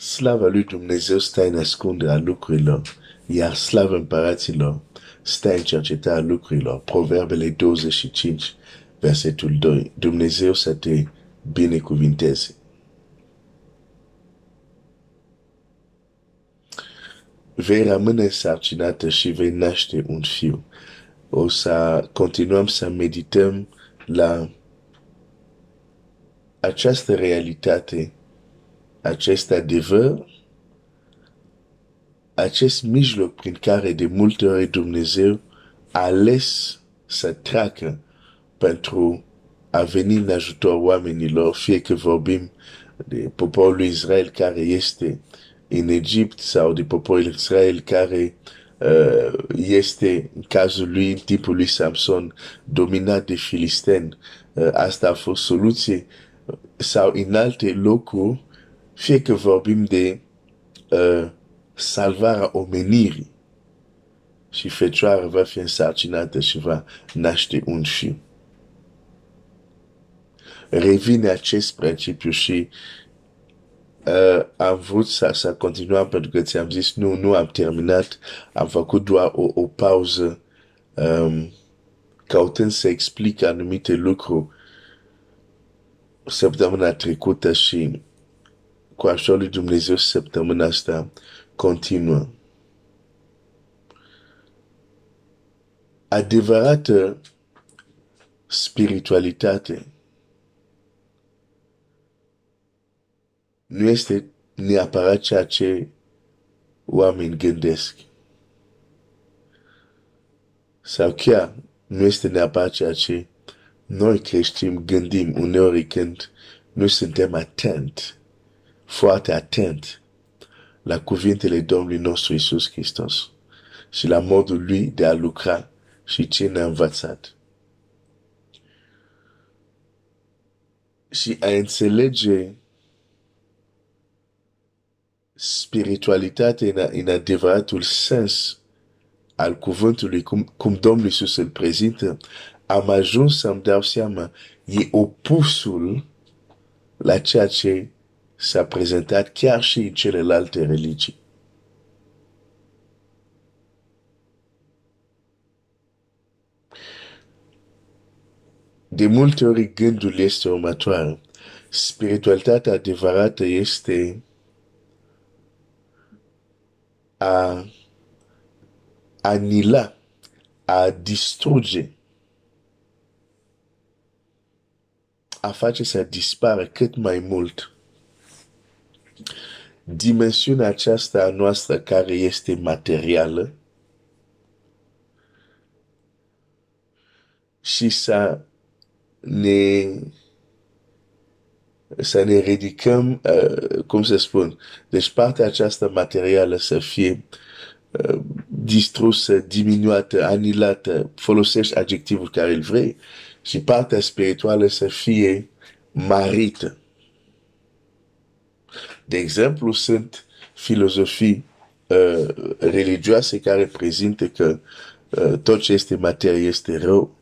slava lui Dumnezeu stă în ascunderea lucrurilor, iar slava împăraților stă în cercetarea lucrurilor. Proverbele 25, versetul 2. Dumnezeu să te binecuvinteze. Vei rămâne sarcinată și vei naște un fiu. O să continuăm să medităm la această realitate, acest adevăr, acest mijloc prin care de multe ori Dumnezeu a ales să treacă pentru a veni în ajutor oamenilor, fie că vorbim de poporul lui Israel care este în Egipt sau de poporul Israel care uh, este, în cazul lui, în timpul lui Samson, dominat de filisteni. Uh, asta a fost soluție. Sau în alte locuri, fie că vorbim de uh, salvarea omenirii și fecioara va fi însarcinată și va naște un fiu. Revine acest principiu și uh, am vrut să, să continuăm pentru că ți-am zis nu, nu am terminat, am făcut doar o, o pauză um, cautând să explic anumite lucruri săptămâna trecută și cu așa lui Dumnezeu săptămâna asta continuă. Adevărată spiritualitate nu este neapărat ceea ce oameni gândesc. Sau chiar nu este neapărat ceea ce noi creștini gândim uneori când nu suntem atent, foarte atent la cuvintele Domnului nostru Isus Hristos și la modul lui de a lucra și ce ne-a învățat. Și a înțelege spiritualitate în, în adevăratul sens al cuvântului, cum, cum Domnul Iisus îl prezintă, am ajuns să-mi dau seama, e opusul la ceea ce s-a prezentat chiar și în celelalte religii. De multe ori gândul este următoare. Spiritualitatea adevărată este a anila, a distruge, a face să dispară cât mai mult dimensiunea aceasta a noastră care este materială și să ne să ne ridicăm, uh, cum să spun, deci partea aceasta materială să fie uh, distrusă, diminuată, anilată, folosești adjectivul care îl vrei, și partea spirituală să fie marită. De exemplu, sunt filozofii uh, religioase care prezintă că uh, tot ce este materie este rău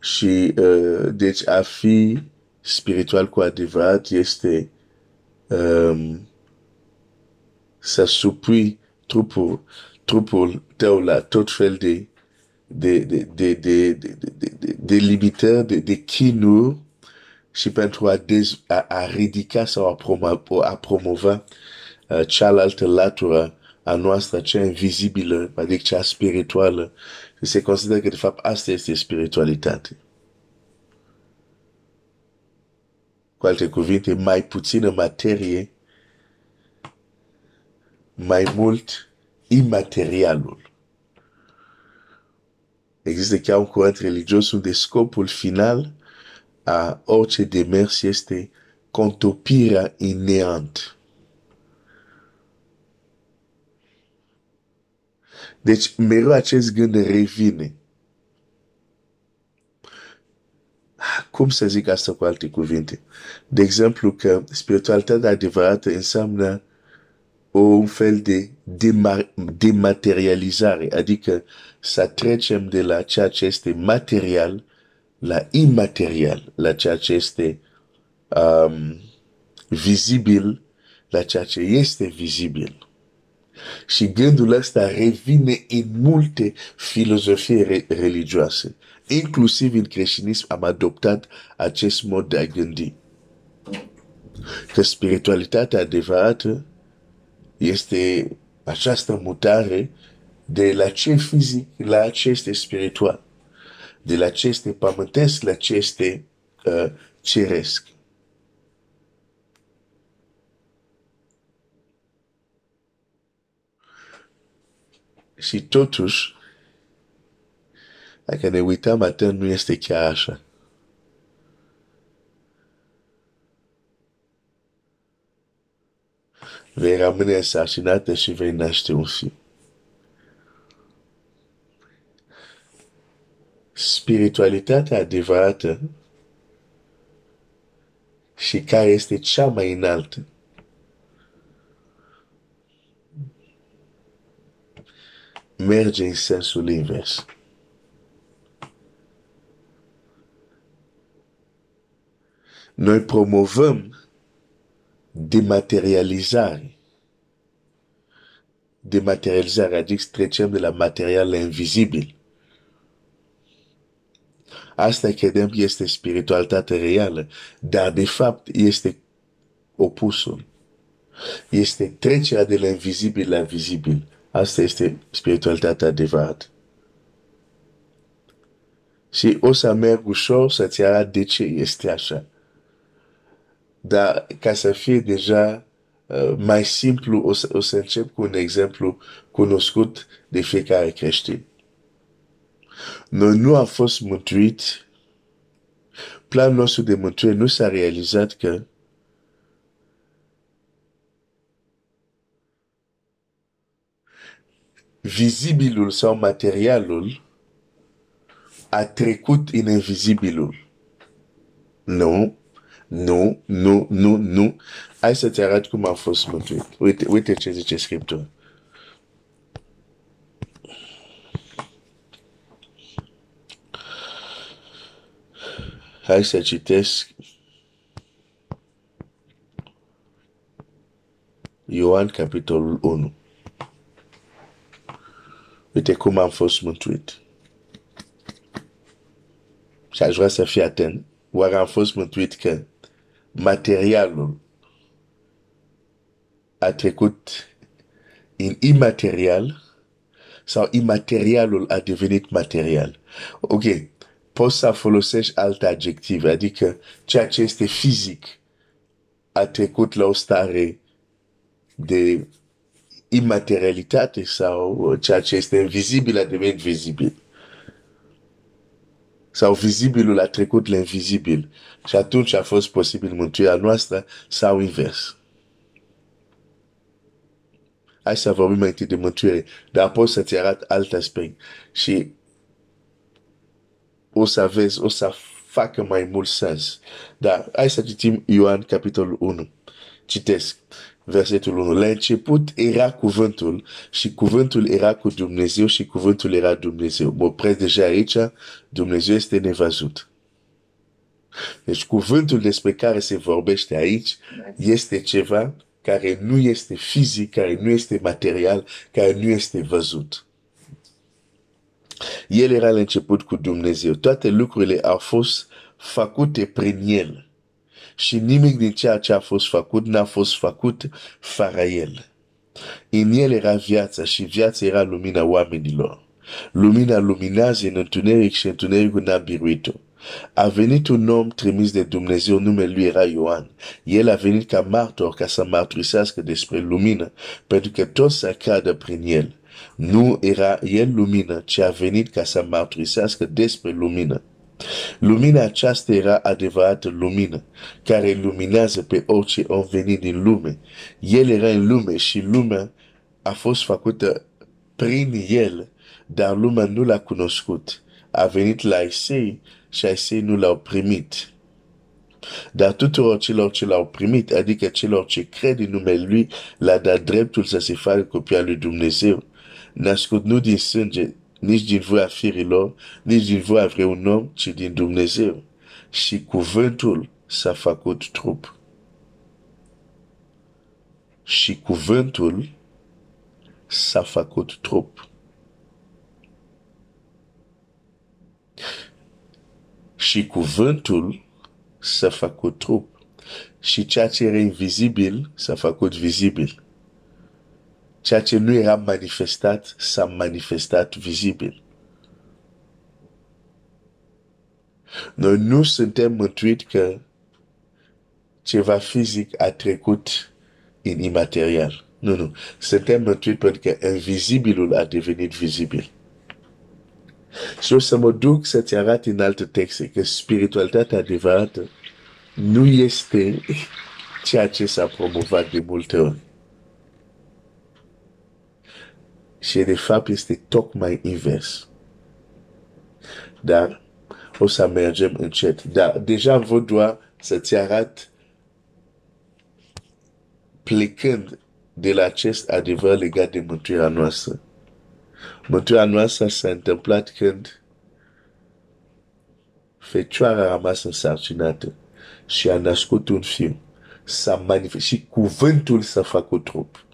și uh, deci a fi spiritual cu adevărat este um, să supui trupul, trupul tău la tot fel de de, de, de, de, de, de, de, de limitări, de, de chinuri și pentru a, dez, a, a ridica sau a, promova, a promova uh, cealaltă latură a noastră, cea invizibilă, adică cea spirituală. Și se consideră că, de fapt, asta este spiritualitate. Cu alte cuvinte, mai puțină materie, mai mult imaterialul. Există chiar un curent religios unde scopul final a orice demers este contopirea în neant. Deci, mereu acest gând revine. Cum să zic asta cu alte cuvinte? De exemplu, că spiritualitatea adevărată înseamnă un fel de dematerializare, adică să trecem de la ceea ce este material la imaterial, la ceea ce este um, vizibil la ceea ce este vizibil. Și gândul ăsta revine în multe filozofii re- religioase. Inclusiv în creștinism am adoptat acest mod de a gândi. Că spiritualitatea adevărată este această mutare de la ce fizic la ce este spiritual. De la ce este pământesc la ce este uh, ceresc. Și totuși, dacă ne uităm atent, nu este chiar așa. Vei rămâne însărcinată și vei naște un fiu. Spiritualitatea adevărată și care este cea mai înaltă merge în sensul invers. Noi promovăm dematerializare. Dematerializare, adică trecem de la material la invizibil. Asta credem este spiritualitate reală, dar de fapt este opusul. Este trecerea de la invizibil la vizibil. Asta este spiritualitatea adevărată. Și o să merg ușor să-ți arăt de ce este așa. Dar ca să fie deja uh, mai simplu, o să, o să încep cu un exemplu cunoscut de fiecare creștin. Noi nu am fost mântuit, planul nostru de mântuire nu s-a realizat că vizibilul sau materialul a trecut în invizibilul. Nu, nu, nu, nu, nu. Hai să-ți arăt cum a fost mântuit. Uite, uite ce zice Scriptura. Hai să citesc Ioan capitolul 1. Uite cum am fost mântuit. Și aș vrea să fii atent. Oare am fost mântuit că materialul a trecut în imaterial sau imaterialul a devenit material. Ok, poți să folosești alte adjective, adică ceea ce este fizic a trecut la o stare de imaterialitate sau ceea ce este invizibil a devenit vizibil. Sau vizibilul a trecut la invizibil. Și atunci a fost posibil mântuirea noastră sau invers. Hai să vorbim mai întâi de mântuire, dar apoi să-ți arăt alt aspect. Și o să vezi, o să facă mai mult sens. Dar hai să citim Ioan capitolul 1. Citesc versetul 1. La început era cuvântul și cuvântul era cu Dumnezeu și cuvântul era Dumnezeu. Mă opresc deja aici, Dumnezeu este nevăzut. Deci cuvântul despre care se vorbește aici este ceva care nu este fizic, care nu este material, care nu este văzut. El era la început cu Dumnezeu. Toate lucrurile au fost făcute prin El și nimic din ceea ce a fost făcut n-a fost făcut fără el. În el era viața și viața era lumina oamenilor. Lumina luminează în întuneric și întunericul n-a biruit-o. A venit un om trimis de Dumnezeu, numele lui era Ioan. El a venit ca martor ca să mărturisească despre lumină, pentru că toți să cadă prin el. Nu era el lumină, ci a venit ca să mărturisească despre lumină. Lumina aceasta era adevărată lumină, care luminează pe orice om venit din lume. El era în lume și lumea a fost făcută prin el, dar lumea nu l-a cunoscut. A venit la Isei și Isei nu l-au primit. Dar tuturor celor ce l-au primit, adică celor ce cred în numele Lui, l-a dat dreptul să se facă copia lui Dumnezeu, născut nu din sânge, nici din voia firilor, nici din voia vreun om, ci din Dumnezeu. Și cuvântul s-a făcut trup. și cuvântul s-a făcut trup. Și cuvântul s-a făcut trup. Și ceea ce era invizibil s-a făcut vizibil. Ceea ce nu era manifestat s-a manifestat vizibil. Noi nu suntem mântuiți că ceva fizic a trecut în imaterial. Nu, nu. Suntem mântuiți pentru că invizibilul a devenit vizibil. Și o să mă duc să-ți arăt în alte texte că spiritualitatea adevărată nu este ceea ce s-a promovat de multe ori. Și de fapt este tocmai invers. Dar o să mergem încet. Dar deja vă doar să-ți arăt plecând de la acest adevăr legat de mântuirea noastră. Mântuirea noastră s-a întâmplat când fecioara a rămas însarcinată și a născut un fiu. S-a manifestat și cuvântul s-a făcut trup.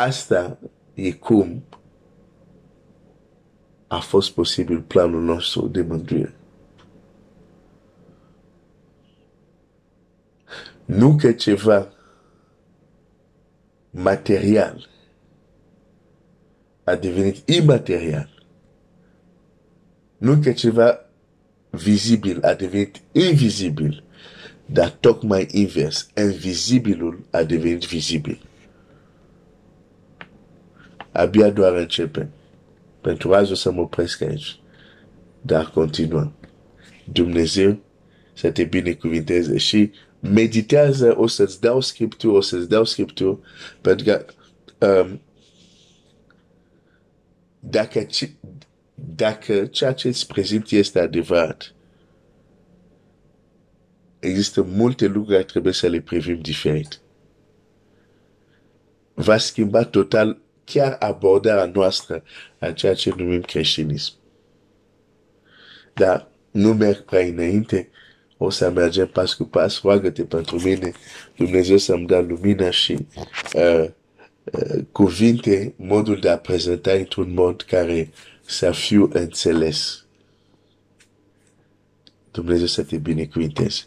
Asta e cum a fost posibil planul nostru de mântuire. Nu că ceva material a devenit imaterial. Nu că ceva vizibil a devenit invizibil, dar tocmai invers, invizibilul a devenit vizibil. Abia doar începem. Pentru azi o să mă opresc aici. Dar continuăm. Dumnezeu să te binecuvinteze și meditează, o să-ți dau scriptură, o să-ți dau scriptură, pentru că um, dacă, dacă ceea ce îți prezint este adevărat, există multe lucruri care trebuie să le privim diferit. Va schimba total chiar abordarea noastră a ceea ce numim creștinism. Dar nu merg prea înainte, o să mergem pas cu pas, roagă-te pentru mine, Dumnezeu să-mi dea lumină și uh, uh, cuvinte, modul de a prezenta într-un mod care să fiu înțeles. Dumnezeu să te binecuvinteze.